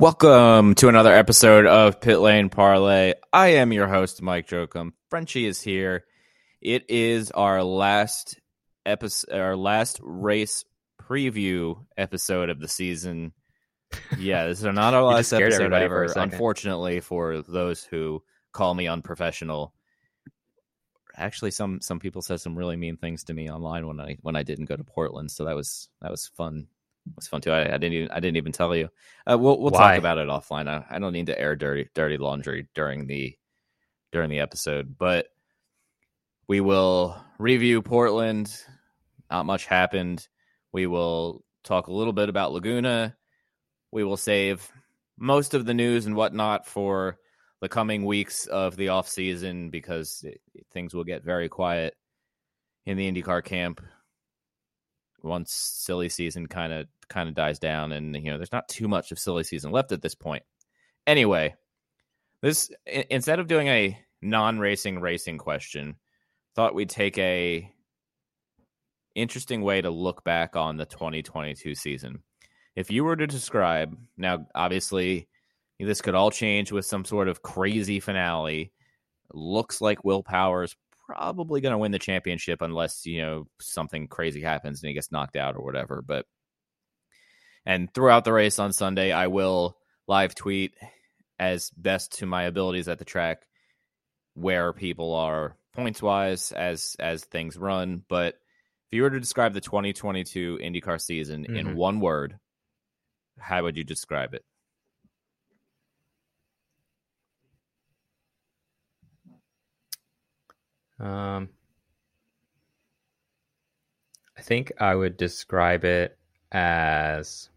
Welcome to another episode of Pit Lane Parlay. I am your host, Mike Jokum. Frenchie is here. It is our last episode, our last race preview episode of the season. Yeah, this is not our last episode everybody for ever. Unfortunately, for those who call me unprofessional. Actually, some some people said some really mean things to me online when I when I didn't go to Portland. So that was that was fun. It was fun too. I, I didn't even I didn't even tell you. Uh, we'll we'll Why? talk about it offline. I, I don't need to air dirty dirty laundry during the during the episode, but we will review Portland. Not much happened. We will talk a little bit about Laguna. We will save most of the news and whatnot for the coming weeks of the off season because it, things will get very quiet in the IndyCar camp once silly season kind of kind of dies down and you know there's not too much of silly season left at this point. Anyway this i- instead of doing a non-racing racing question thought we'd take a interesting way to look back on the 2022 season. If you were to describe now obviously this could all change with some sort of crazy finale. Looks like Will Power's probably going to win the championship unless you know something crazy happens and he gets knocked out or whatever but and throughout the race on sunday i will live tweet as best to my abilities at the track where people are points wise as as things run but if you were to describe the 2022 indycar season in Mhm. one word how would you describe it Um, I think I would describe it as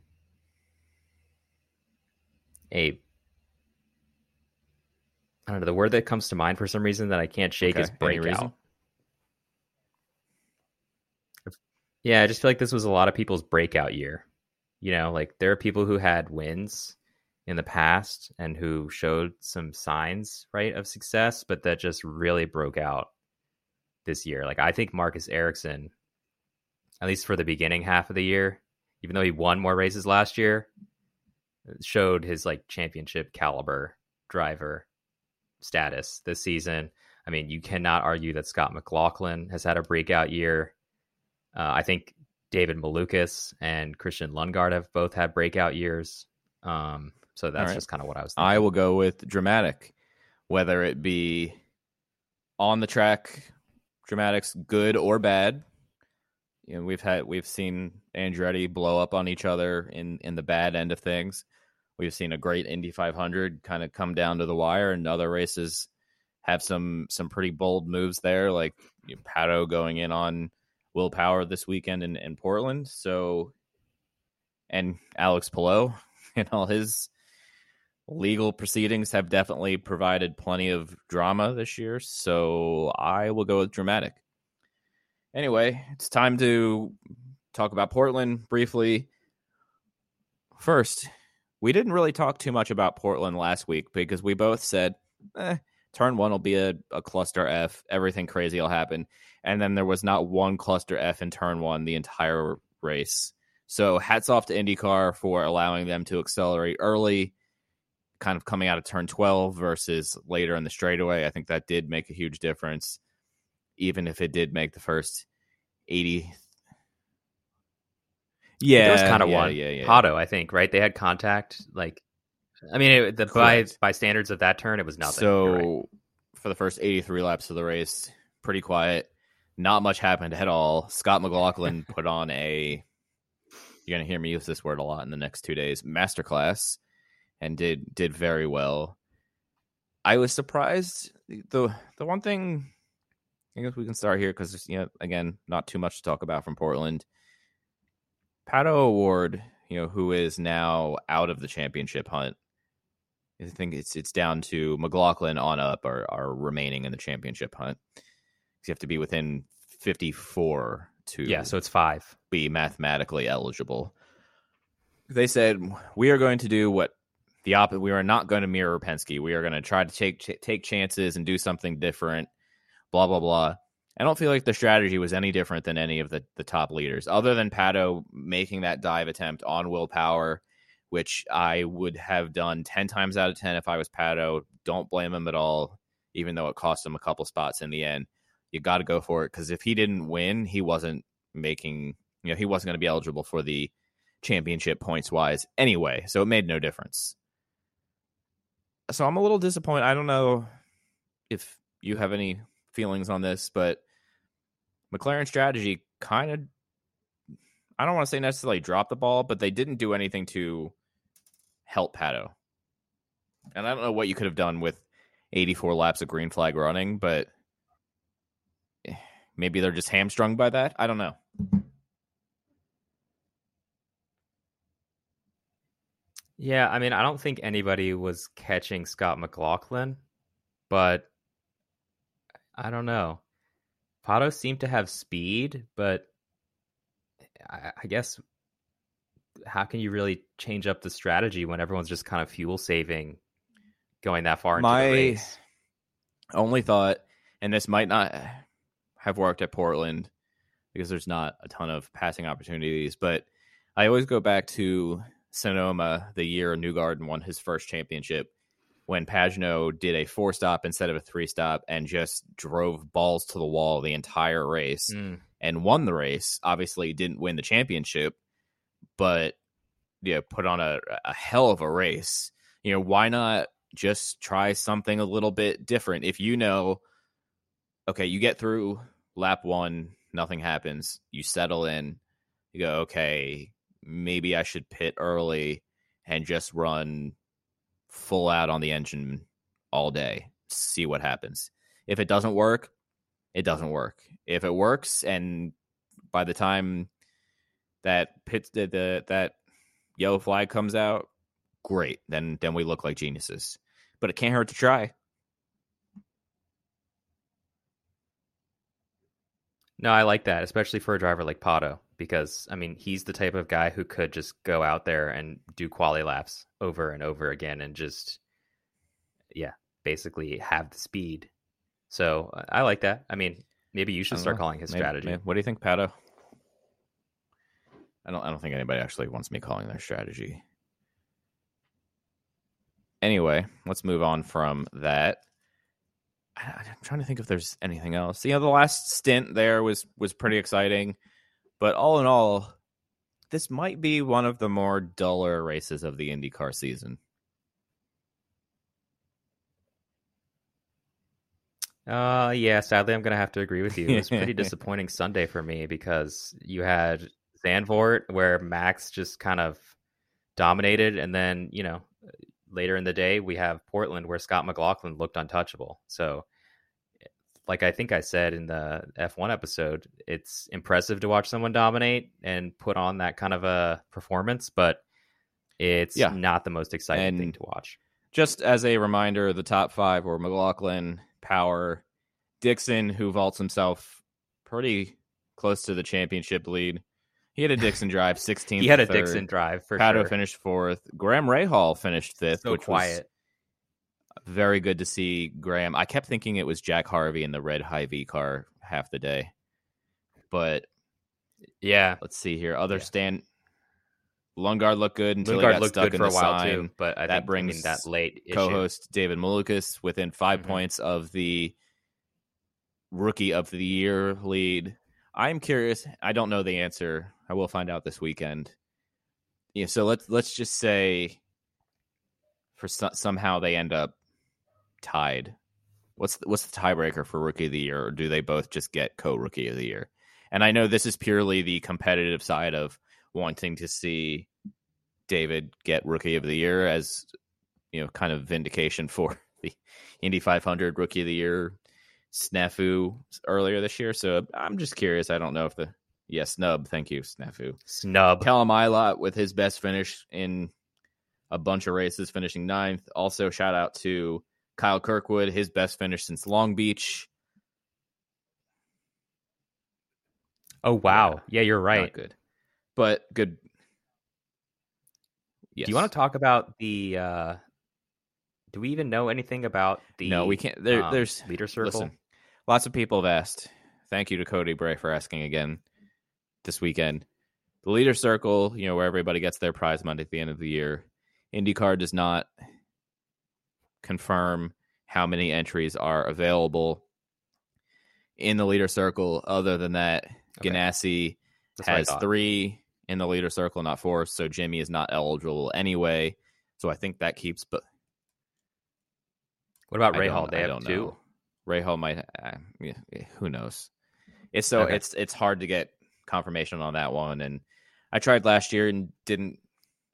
a. I don't know. The word that comes to mind for some reason that I can't shake is Okay, any breakout. Yeah, I just feel like this was a lot of people's breakout year. You know, like there are people who had wins in the past and who showed some signs, right, of success, but that just really broke out this year. Like I think Marcus Ericsson, at least for the beginning half of the year, even though he won more races last year, showed his like championship caliber driver status this season. I mean, you cannot argue that Scott McLaughlin has had a breakout year. Uh, I think David Malukas and Christian Lundgaard have both had breakout years. Um, so that's right. just kind of what I was thinking. I will go with dramatic, whether it be on the track, dramatics, good or bad. You know, we've had we've seen Andretti blow up on each other in in the bad end of things. We've seen a great Indy 500 kind of come down to the wire, and other races have some some pretty bold moves there, like you know, Pato going in on Will Power this weekend in, in Portland. So, and Alex Palou and all his legal proceedings have definitely provided plenty of drama this year. So I will go with dramatic. Anyway, it's time to talk about Portland briefly. First, we didn't really talk too much about Portland last week because we both said, eh, turn one will be a, a cluster F. Everything crazy will happen. And then there was not one cluster F in turn one the entire race. So hats off to IndyCar for allowing them to accelerate early, kind of coming out of turn 12 versus later in the straightaway. I think that did make a huge difference, even if it did make the first 80. Yeah, there was kind of yeah, one. Yeah, yeah. Pato, I think, right? They had contact. Like, I mean, it, the by by standards of that turn, it was nothing. So right. for the first 83 laps of the race, pretty quiet. Not much happened at all. Scott McLaughlin put on a you're gonna hear me use this word a lot in the next two days, masterclass, and did did very well. I was surprised. the The one thing I guess we can start here because you know again not too much to talk about from Portland. Pato O'Ward, you know, who is now out of the championship hunt. I think it's it's down to McLaughlin on up are, are remaining in the championship hunt. You have to be within 54 to yeah, so it's five. be mathematically eligible. They said we are going to do what the opposite. We are not going to mirror Penske. We are going to try to take ch- take chances and do something different. Blah blah blah. I don't feel like the strategy was any different than any of the the top leaders, other than Pato making that dive attempt on Will Power, which I would have done 10 times out of 10 if I was Pato. Don't blame him at all, even though it cost him a couple spots in the end. You got to go for it because if he didn't win, he wasn't making, you know, he wasn't going to be eligible for the championship points wise anyway. So it made no difference. So I'm a little disappointed. I don't know if you have any feelings on this, but McLaren strategy kind of I don't want to say necessarily drop the ball, but they didn't do anything to help Pato. And I don't know what you could have done with 84 laps of green flag running, but eh, maybe they're just hamstrung by that. I don't know. Yeah, I mean, I don't think anybody was catching Scott McLaughlin, but I don't know. Pato seemed to have speed, but I, I guess how can you really change up the strategy when everyone's just kind of fuel saving going that far into My the race? only thought, and this might not have worked at Portland because there's not a ton of passing opportunities, but I always go back to Sonoma the year Newgarden won his first championship when Pagenaud did a four stop instead of a three stop and just drove balls to the wall the entire race Mm, and won the race. Obviously, didn't win the championship, but yeah, put on a, a hell of a race. You know, why not just try something a little bit different? If you know, okay, you get through lap one, nothing happens, you settle in, you go, okay, maybe I should pit early and just run full out on the engine all day, see what happens. If it doesn't work, it doesn't work. If it works, and by the time that pit the, the that yellow flag comes out, great. Then then we look like geniuses. But it can't hurt to try. No, I like that, especially for a driver like Pato, because I mean he's the type of guy who could just go out there and do quali laps over and over again and just yeah, basically have the speed. So I like that. I mean, maybe you should start know. calling his Maybe- strategy. maybe- what do you think, Pato? I don't. I don't think anybody actually wants me calling their strategy. Anyway, let's move on from that. I, I'm trying to think if there's anything else. You know, the last stint there was was pretty exciting, but all in all, this might be one of the more duller races of the IndyCar season. Uh, yeah. Sadly, I'm gonna have to agree with you. It was a pretty disappointing Sunday for me because you had Zandvoort where Max just kind of dominated, and then you know later in the day we have Portland where Scott McLaughlin looked untouchable. So, eh, like I think I said in the F1 episode, it's impressive to watch someone dominate and put on that kind of a performance, but it's Yeah. not the most exciting thing to watch. just as a reminder, the top five were McLaughlin, Power, Dixon, who vaults himself pretty close to the championship lead. He had a Dixon drive, 16th. He had a third. Dixon drive for Pato sure. finished fourth. Graham Rahal finished fifth, so which quiet. was very good to see Graham. I kept thinking it was Jack Harvey in the red Hy-Vee car half the day. But Yeah, let's see here. Other Yeah. stand Lundgaard looked good until he Lundgaard got looked stuck good in for a while sign. too, but I That think, I mean, brings that late issue. co-host David Malukas within 5 Mhm. points of the rookie of the year lead. I'm curious. I don't know the answer. I will find out this weekend. Yeah, so let's let's just say for so, somehow they end up tied. What's the, what's the tiebreaker for rookie of the year, or do they both just get co-rookie of the year? And I know this is purely the competitive side of wanting to see David get rookie of the year as you know, kind of vindication for the Indy 500 Rookie of the Year snafu earlier this year. So I'm just curious. I don't know if the yeah snub. Thank you, snafu. Snub. Callum Ilott with his best finish in a bunch of races, finishing ninth. Also, shout out to Kyle Kirkwood, his best finish since Long Beach. Oh wow. Yeah, you're Not right. good, but good. Yes. Do you want to talk about the? uh Do we even know anything about the? No, we can't. There, um, there's leader circle. Listen, lots of people have asked. Thank you to Cody Bray for asking again this weekend. the leader circle, you know, where everybody gets their prize money at the end of the year. IndyCar does not confirm how many entries are available in the leader circle. Other than that, Okay. Ganassi That's has three in the leader circle, not four. So Jimmy is not eligible anyway. So I think that keeps. But What about Rahal? They I have don't two. know. Rahal might. Uh, yeah, who knows? It's so Okay. it's it's hard to get confirmation on that one. And I tried last year and didn't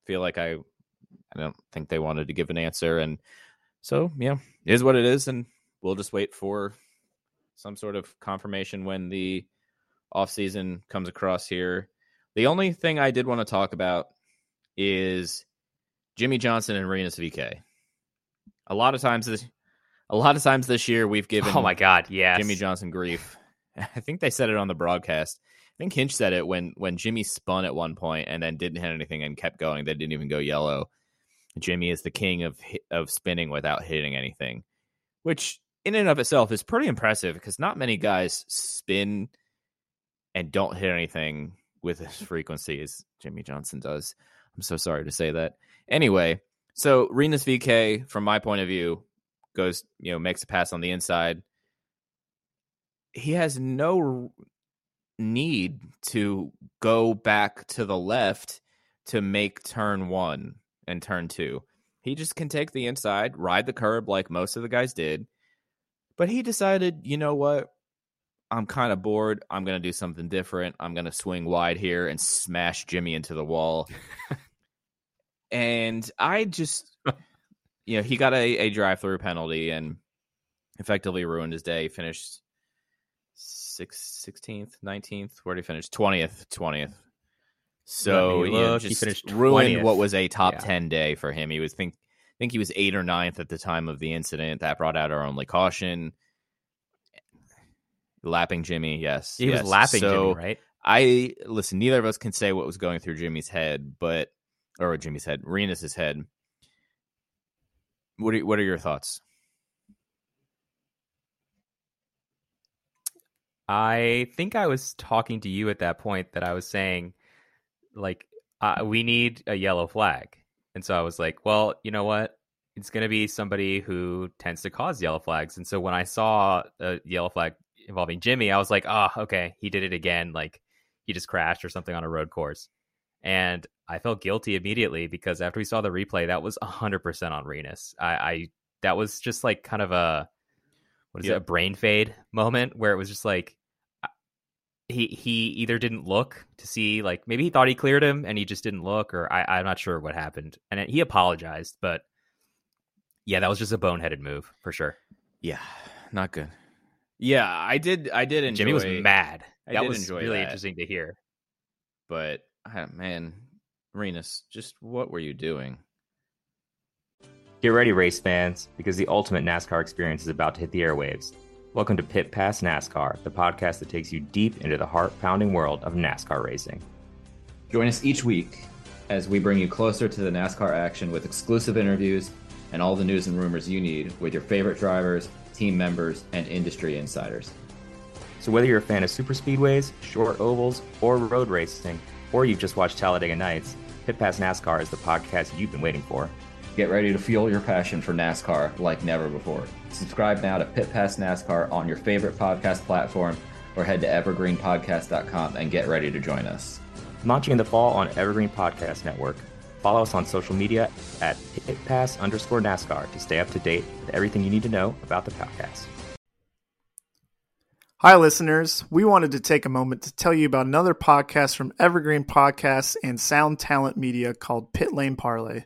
feel like I. I don't think they wanted to give an answer, and so yeah, it is what it is, and we'll just wait for some sort of confirmation when the off season comes across here. The only thing I did want to talk about is Jimmie Johnson and Rinus VeeKay. A lot of times this a lot of times this year we've oh given Oh my God! yeah, Jimmie Johnson grief. I think they said it on the broadcast. I think Hinch said it when when Jimmy spun at one point and then didn't hit anything and kept going. They didn't even go yellow. Jimmy is the king of of spinning without hitting anything, which in and of itself is pretty impressive because not many guys spin and don't hit anything with as frequency as Jimmie Johnson does. I'm so sorry to say that. Anyway, so Rinus VeeKay, from my point of view, goes, you know, makes a pass on the inside. He has no need to go back to the left to make turn one and turn two. He just can take the inside, ride the curb like most of the guys did. But he decided, you know what? I'm kind of bored. I'm going to do something different. I'm going to swing wide here and smash Jimmy into the wall. and I just, you know, he got a, a drive through penalty and effectively ruined his day. He finished six, 16th, 19th. Where did he finish? 20th, 20th. So Let me you know, look. He just finished ruined 20th. what was a top Yeah. 10 day for him. He was think I think he was eighth or ninth at the time of the incident. That brought out our only caution. Lapping Jimmy, yes. He yes. was lapping so, Jimmy, right? I listen. Neither of us can say what was going through Jimmy's head, but or Jimmy's head, Rinus's head. What are what are your thoughts? I think I was talking to you at that point that I was saying, like, uh, we need a yellow flag. And so I was like, well, you know what? It's going to be somebody who tends to cause yellow flags. And so when I saw a yellow flag involving Jimmy, I was like, oh, okay, he did it again. Like, he just crashed or something on a road course. And I felt guilty immediately because after we saw the replay, that was 100% on Rinus. I, I that was just like kind of a, what is Yep. it, a brain fade moment where it was just like, he he either didn't look to see like maybe he thought he cleared him and he just didn't look or I, i'm not sure what happened and he apologized but yeah that was just a boneheaded move for sure Yeah, not good. Yeah, I did. I did enjoy. jimmy was mad I that did was enjoy really that. interesting to hear but ah, man, Rinus, just what were you doing? Get ready, race fans, because the ultimate NASCAR experience is about to hit the airwaves. Welcome to Pit Pass NASCAR, the podcast that takes you deep into the heart pounding world of NASCAR racing. Join us each week as we bring you closer to the NASCAR action with exclusive interviews and all the news and rumors you need with your favorite drivers, team members, and industry insiders. So, whether you're a fan of super speedways, short ovals, or road racing, or you've just watched Talladega Nights, Pit Pass NASCAR is the podcast you've been waiting for. Get ready to fuel your passion for NASCAR like never before. Subscribe now to Pit Pass NASCAR on your favorite podcast platform or head to evergreenpodcast.com and get ready to join us. Launching in the fall on Evergreen Podcast Network. Follow us on social media at Pit Pass underscore NASCAR to stay up to date with everything you need to know about the podcast. Hi, listeners. We wanted to take a moment to tell you about another podcast from Evergreen Podcasts and Sound Talent Media called Pit Lane Parlay.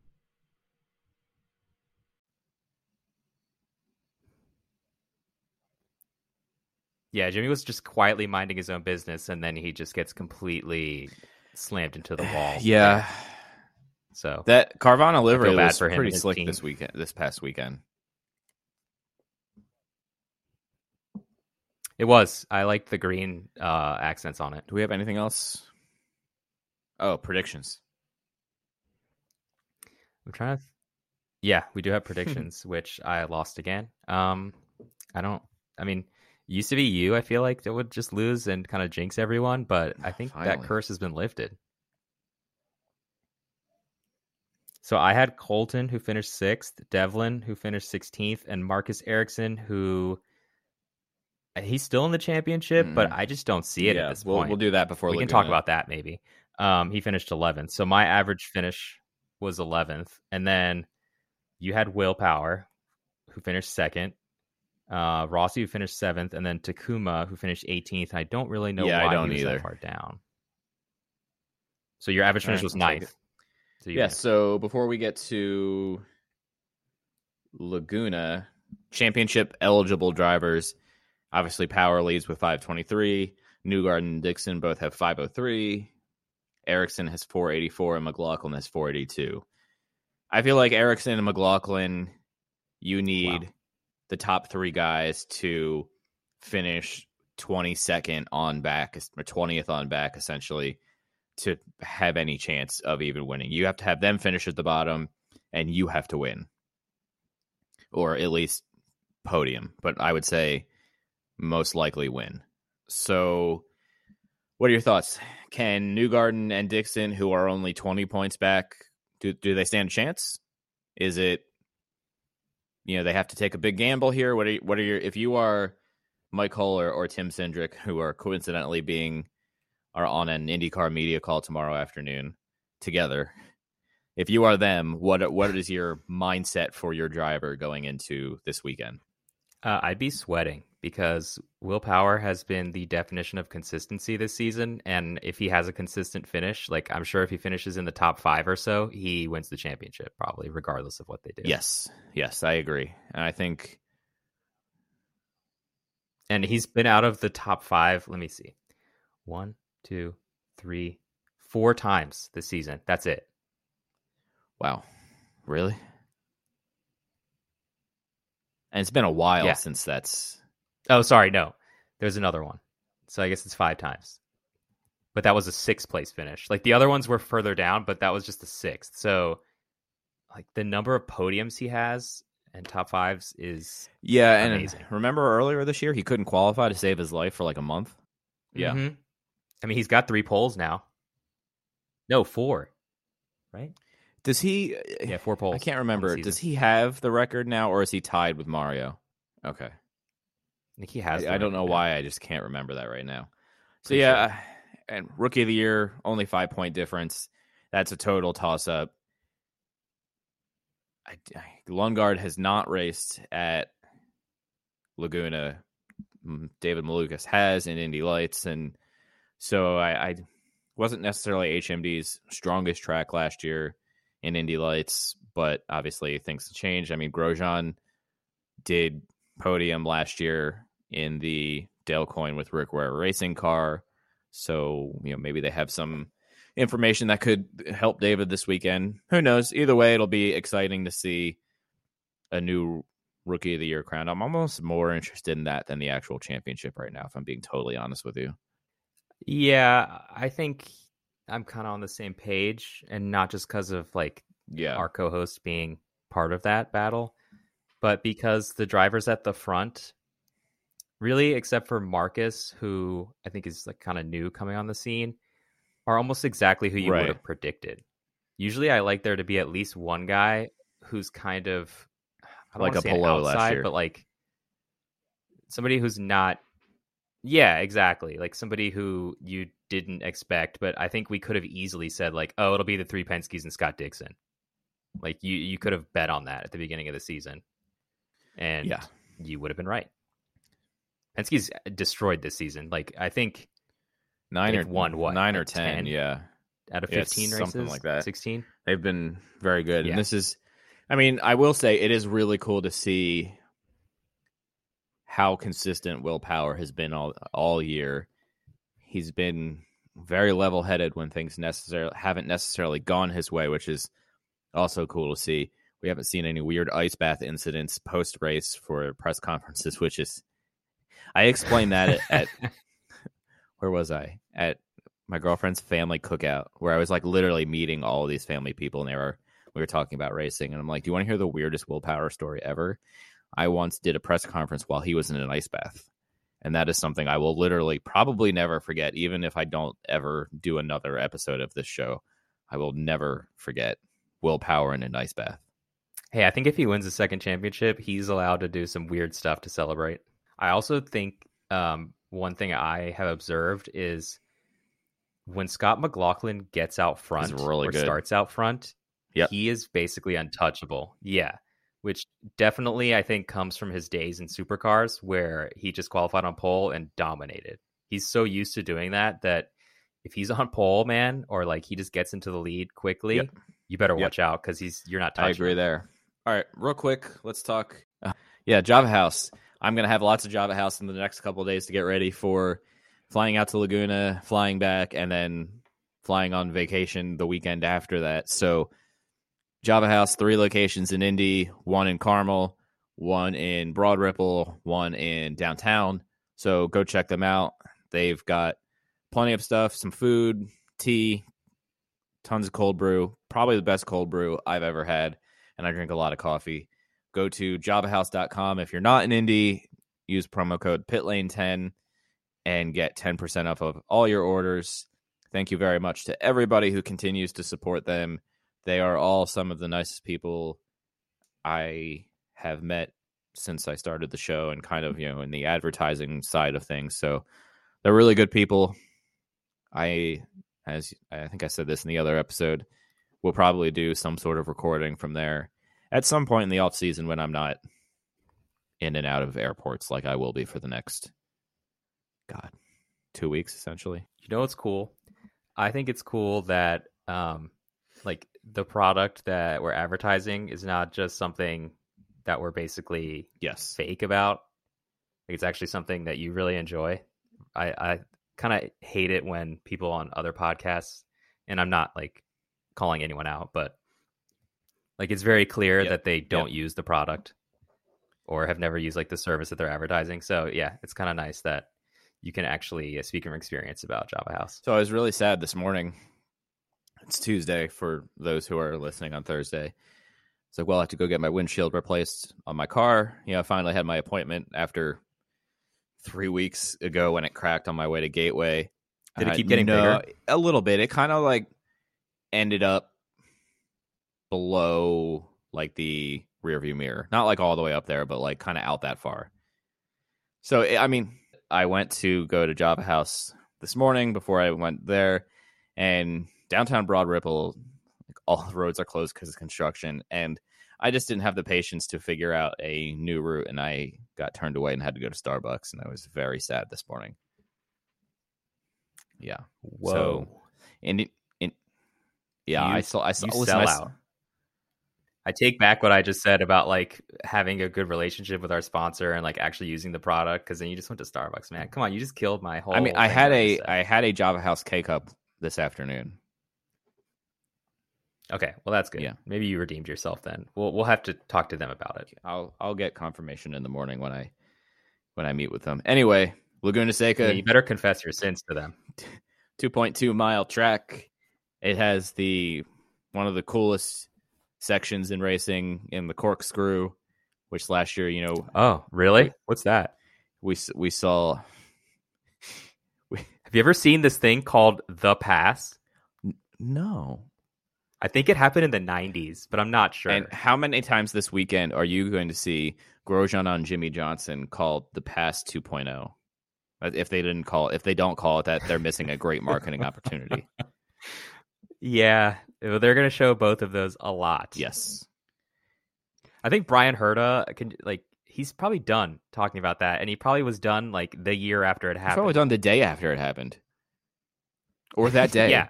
yeah jimmy was just quietly minding his own business and then he just gets completely slammed into the wall Yeah. So That Carvana livery was for him pretty slick team. this weekend. This past weekend. it was. I liked the green uh, accents on it. Do we have anything else? Oh, predictions. I'm trying to. Yeah, we do have predictions, which I lost again. Um, I don't. I mean, used to be you. I feel like that would just lose and kind of jinx everyone, but I think that curse has been lifted. So I had Colton, who finished sixth, Devlin, who finished sixteenth, and Marcus Ericsson, who he's still in the championship, but Mm. I just don't see it yeah, at this we'll, point we'll do that before we can talk about that maybe. Um, he finished 11th, so my average finish was 11th, and then you had Will Power, who finished second, uh, Rossi who finished seventh, and then Takuma who finished 18th. I don't really know Yeah, I why don't he was either. that far down. So your average All finish right, was ninth. So Yeah, so before we get to Laguna, championship eligible drivers, obviously Power leads with 523. Newgarden and Dixon both have 503. Ericsson has 484 and McLaughlin has 482. I feel like Ericsson and McLaughlin, you need Wow. The top three guys to finish 22nd on back or 20th on back essentially to have any chance of even winning. You have to have them finish at the bottom and you have to win. Or at least podium, but I would say most likely win. So what are your thoughts? Can Newgarden and Dixon, who are only 20 points back, do, do they stand a chance? Is it you know, they have to take a big gamble here? What are what are your if you are Mike Hull or, or Tim Cindric, who are coincidentally being are on an IndyCar media call tomorrow afternoon together. If you are them, what what is your mindset for your driver going into this weekend? Uh, I'd be sweating because Will Power has been the definition of consistency this season. And if he has a consistent finish, like I'm sure if he finishes in the top five or so, he wins the championship, probably, regardless of what they do. Yes, yes, I agree, and I think And he's been out of the top five. Let me see. One, two, three, four times this season. That's it. wow, really, and it's been a while Yeah. since that's Oh, sorry. No, there's another one. So I guess it's five times. But that was a sixth place finish. Like the other ones were further down, but that was just a sixth. So, like the number of podiums he has and top fives is yeah. And remember earlier this year, he couldn't qualify to save his life for like a month. Yeah, Mhm. I mean, he's got three poles now. No, four. Right? Does he? Uh, yeah, four poles. I can't remember. Does he have the record now, or is he tied with Mario? Okay. I think he has. I, the I don't know now. why. I just can't remember that right now. So Pretty yeah, uh, and rookie of the year, only five point difference. That's a total toss up. I, I, Lundgaard has not raced at Laguna. David Malukas has in Indy Lights, and so I, I wasn't necessarily HMD's strongest track last year in Indy Lights, but obviously things change. I mean, Grosjean did podium last year in the Dale Coyne with Rick Ware racing car. So, you know, maybe they have some information that could help David this weekend. Who knows? Either way, it'll be exciting to see a new rookie of the year crown. I'm almost more interested in that than the actual championship right now, if I'm being totally honest with you. Yeah, I think I'm kind of on the same page, and not just because of like Yeah. our co-host being part of that battle, but because the drivers at the front, really, except for Marcus, who I think is like kind of new coming on the scene, are almost exactly who you Right. would have predicted. Usually, I like there to be at least one guy who's kind of Like a an Palou last year. but like somebody who's not. Yeah, exactly. Like somebody who you didn't expect, but I think we could have easily said like, "Oh, it'll be the three Penskes and Scott Dixon." Like you, you could have bet on that at the beginning of the season, and Yeah. you would have been right. Penske's uh, destroyed this season. Like I think 9 or won, what, Nine or like 10, 10? yeah. out of Yeah, it's fifteen something like that. sixteen. They've been very good. Yeah. And this is, I mean, I will say it is really cool to see how consistent Will Power has been all all year. He's been very level headed when things necessarily haven't necessarily gone his way, which is Also cool to see. We haven't seen any weird ice bath incidents post race for press conferences, which is I explained that at, at where was I? At my girlfriend's family cookout, where I was like literally meeting all these family people, and they were we were talking about racing, and I'm like, "Do you want to hear the weirdest Will Power story ever?" I once did a press conference while he was in an ice bath, and that is something I will literally probably never forget, even if I don't ever do another episode of this show. I will never forget Will Power in an ice bath. Hey, I think if he wins the second championship, he's allowed to do some weird stuff to celebrate. I also think um, one thing I have observed is when Scott McLaughlin gets out front really or good. starts out front, Yep. he is basically untouchable. Yeah. Which definitely I think comes from his days in supercars where he just qualified on pole and dominated. He's so used to doing that that if he's on pole, man, or like he just gets into the lead quickly, Yep. you better Yep. watch out because he's you're not touching. I agree him. there. All right, real quick, let's talk. Uh, yeah, Java House. I'm gonna have lots of Java House in the next couple of days to get ready for flying out to Laguna, flying back, and then flying on vacation the weekend after that. So, Java House, three locations in Indy, one in Carmel, one in Broad Ripple, one in downtown. So go check them out. They've got plenty of stuff, some food, tea, tons of cold brew, probably the best cold brew I've ever had and I drink a lot of coffee. Go to javahouse.com. If you're not in Indy, use promo code PITLANE10 and get 10% off of all your orders. Thank you very much to everybody who continues to support them. They are all some of the nicest people I have met since I started the show and kind of, you know, in the advertising side of things. So they're really good people. I as I think I said this in the other episode, we'll probably do some sort of recording from there at some point in the off season when I'm not in and out of airports like I will be for the next God two weeks essentially. You know what's cool? I think it's cool that um like the product that we're advertising is not just something that we're basically Yes. fake about. It's actually something that you really enjoy. I, I kind of hate it when people on other podcasts, and I'm not like calling anyone out, but like it's very clear Yep. that they don't use the product or have never used like the service that they're advertising. So yeah, it's kind of nice that you can actually uh, speak from experience about Java House. So I was really sad this morning. It's Tuesday for those who are listening on Thursday. It's like, well, I have to go get my windshield replaced on my car. You know, I finally had my appointment after three weeks ago when it cracked on my way to Gateway. Did it keep getting no, bigger? A little bit. It kind of like ended up below like the rear view mirror. Not like all the way up there, but like kind of out that far. So, I mean, I went to go to Java House this morning before I went there, and downtown Broad Ripple, like, all the roads are closed because of construction, and I just didn't have the patience to figure out a new route, and I got turned away and had to go to Starbucks, and I was very sad this morning. Yeah, Whoa. and it, it yeah, You- I saw, I saw, you listen, sell I out. I take back what I just said about like having a good relationship with our sponsor and like actually using the product because then you just went to Starbucks, man. Come on, you just killed my whole. I mean, I had a. I had a Java House K cup this afternoon. Okay, well that's good. Yeah. Maybe you redeemed yourself then. We'll we'll have to talk to them about it. I'll I'll get confirmation in the morning when I when I meet with them. Anyway, Laguna Seca, Yeah, you better confess your sins to them. 2.2 mile track. It has the one of the coolest sections in racing in the corkscrew, which last year, you know, Oh, really? What's that? we we saw. Have you ever seen this thing called the Pass? No. I think it happened in the '90s, but I'm not sure. And how many times this weekend are you going to see Grosjean on Jimmie Johnson called the Pass 2.0? If they didn't call, if they don't call it that, they're missing a great marketing opportunity. yeah, they're going to show both of those a lot. Yes. I think Bryan Herta can like he's probably done talking about that, and he probably was done like the year after it It's happened. probably done the day after it happened, or that day. yeah,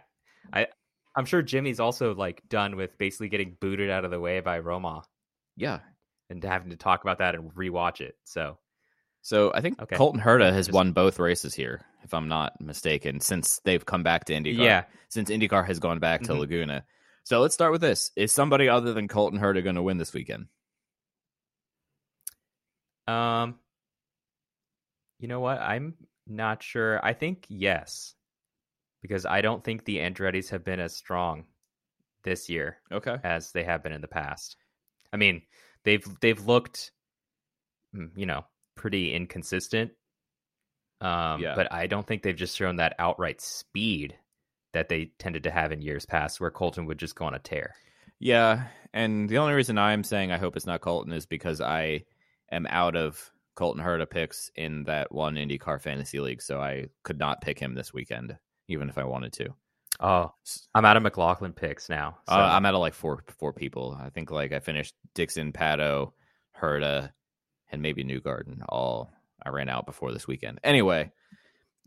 I I'm sure Jimmy's also like done with basically getting booted out of the way by Roma yeah. and having to talk about that and rewatch it. So So I think Okay. Colton Herta has Just- won both races here, if I'm not mistaken, since they've come back to IndyCar. yeah, Since IndyCar has gone back to Mhm. Laguna. So let's start with this: Is somebody other than Colton Herta going to win this weekend? Um, you know what? I'm not sure. I think yes, because I don't think the Andretti's have been as strong this year Okay. as they have been in the past. I mean, they've they've looked, mm, you know, pretty inconsistent. Um, Yeah. but I don't think they've just shown that outright speed that they tended to have in years past, where Colton would just go on a tear. Yeah, and the only reason I'm saying I hope it's not Colton is because I am out of Colton Herta picks in that one IndyCar fantasy league, so I could not pick him this weekend, even if I wanted to. Oh, I'm out of McLaughlin picks now. So. Uh, I'm out of like four four people. I think like I finished Dixon, Pato, Herta, and maybe Newgarden. All I ran out before this weekend. Anyway,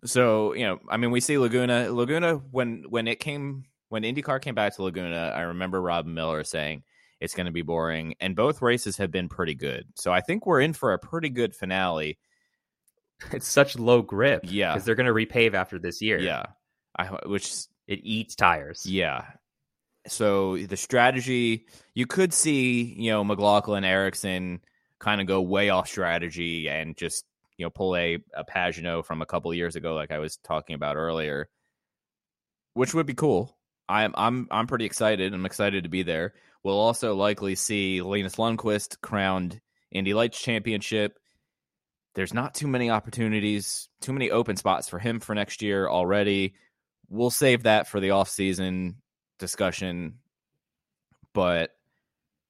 so you know, I mean, we see Laguna. Laguna when when it came when IndyCar came back to Laguna, I remember Rob Miller saying it's going to be boring, and both races have been pretty good. So I think we're in for a pretty good finale. it's such low grip. Yeah. because they're going to repave after this year. Yeah, I which it eats tires. Yeah. So the strategy you could see, you know, McLaughlin, Ericsson kind of go way off strategy and just, you know, pull a, a Pagenaud from a couple years ago, like I was talking about earlier, which would be cool. I'm I'm I'm pretty excited. I'm excited to be there. We'll also likely see Linus Lundqvist crowned Indy Lights Championship. There's not too many opportunities, too many open spots for him for next year already we'll save that for the off-season discussion. But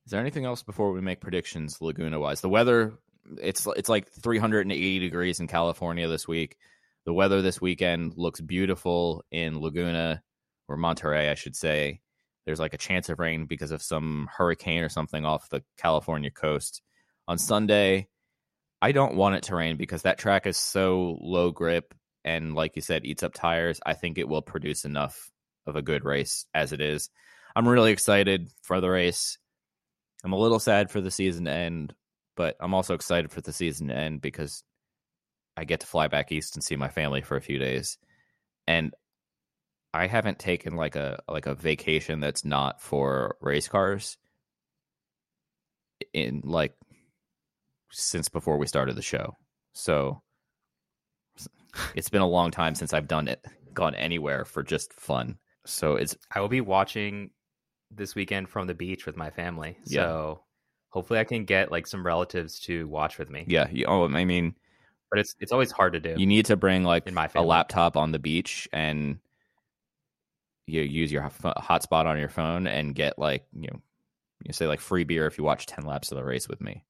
is there anything else before we make predictions, Laguna wise? The weather it's it's like 380 degrees in California this week. The weather this weekend looks beautiful in Laguna or Monterey, I should say. There's like a chance of rain because of some hurricane or something off the California coast. On Sunday, I don't want it to rain because that track is so low grip and like you said eats up tires i think it will produce enough of a good race as it is. I'm really excited for the race. I'm a little sad for the season to end but i'm also excited for the season to end because i get to fly back east and see my family for a few days. And i haven't taken like a like a vacation that's not for race cars in like since before we started the show. So it's been a long time since I've done it, gone anywhere for just fun. So it's I will be watching this weekend from the beach with my family. Yeah. So hopefully I can get like some relatives to watch with me. yeah. You, oh, I mean, But it's it's always hard to do. you need to bring like In my a laptop on the beach and you use your hotspot on your phone and get like you know you say like free beer if you watch ten laps of the race with me.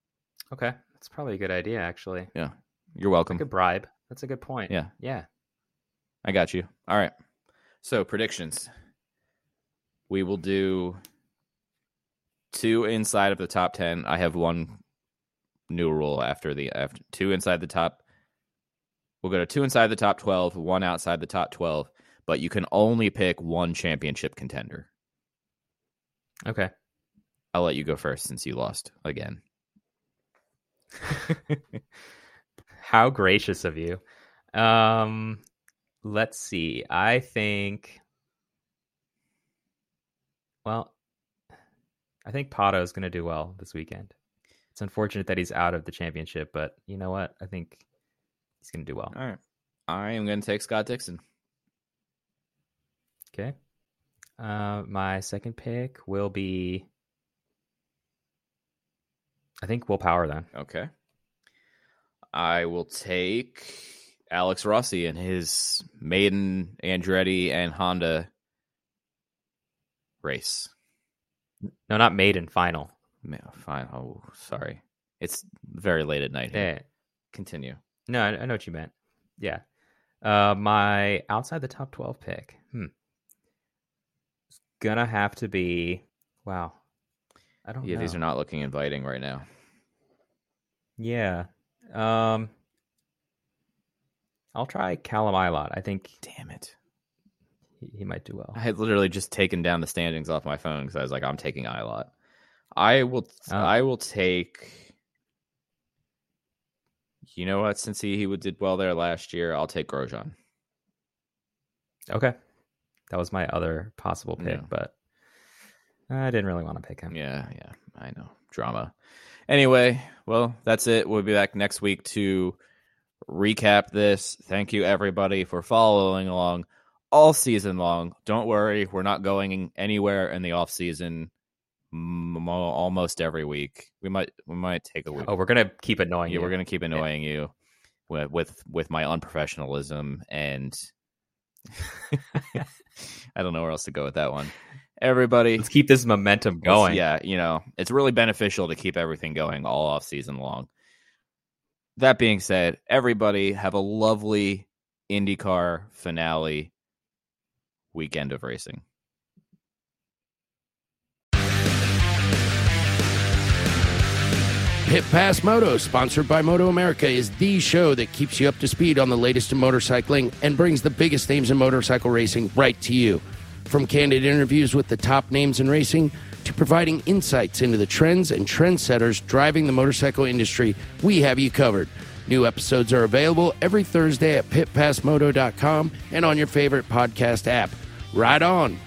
okay. That's probably a good idea actually. Yeah. You're welcome. Like a bribe. That's a good point. Yeah. Yeah. I got you. All right. So predictions. We will do two inside of the top ten. I have one new rule after the after two inside the top. We'll go to two inside the top twelve, one outside the top twelve, but you can only pick one championship contender. Okay. I'll let you go first since you lost again. How gracious of you. Um let's see. I think well, I think Pato is going to do well this weekend. It's unfortunate that he's out of the championship, but you know what? I think he's going to do well. All right. I am going to take Scott Dixon. Okay. Uh, my second pick will be. I think Will Power then. Okay. I will take Alex Rossi and his maiden Andretti and Honda race. No, not maiden final. Fine. Oh, sorry. It's very late at night. Here. Yeah. Continue. No, I, I know what you meant. Yeah. Uh, my outside the top twelve pick. Hmm. It's gonna have to be. Wow. I don't. Yeah, know. these are not looking inviting right now. Yeah. Um. I'll try Callum Ilott. I think Damn it. he, he might do well. I had literally just taken down the standings off my phone because I was like, I'm taking Ilott. I will. Oh. I will take. You know what? Since he, he would- did well there last year, I'll take Grosjean. Okay. That was my other possible pick, Yeah. but I didn't really want to pick him. Yeah, yeah, I know. Drama. Anyway, well, that's it. We'll be back next week to recap this. Thank you, everybody, for following along all season long. Don't worry, we're not going anywhere in the off season. m- Almost every week, we might we might take a week. Oh, we're gonna keep annoying yeah, you. we're gonna keep annoying you with with with my unprofessionalism and I don't know where else to go with that one. Everybody, Let's keep this momentum going. Yeah, you know, it's really beneficial to keep everything going all off season long. That being said, everybody have a lovely IndyCar finale weekend of racing. Pit Pass Moto, sponsored by Moto America, is the show that keeps you up to speed on the latest in motorcycling and brings the biggest names in motorcycle racing right to you. From candid interviews with the top names in racing to providing insights into the trends and trendsetters driving the motorcycle industry, we have you covered. New episodes are available every Thursday at pitpassmoto.com and on your favorite podcast app. Ride on!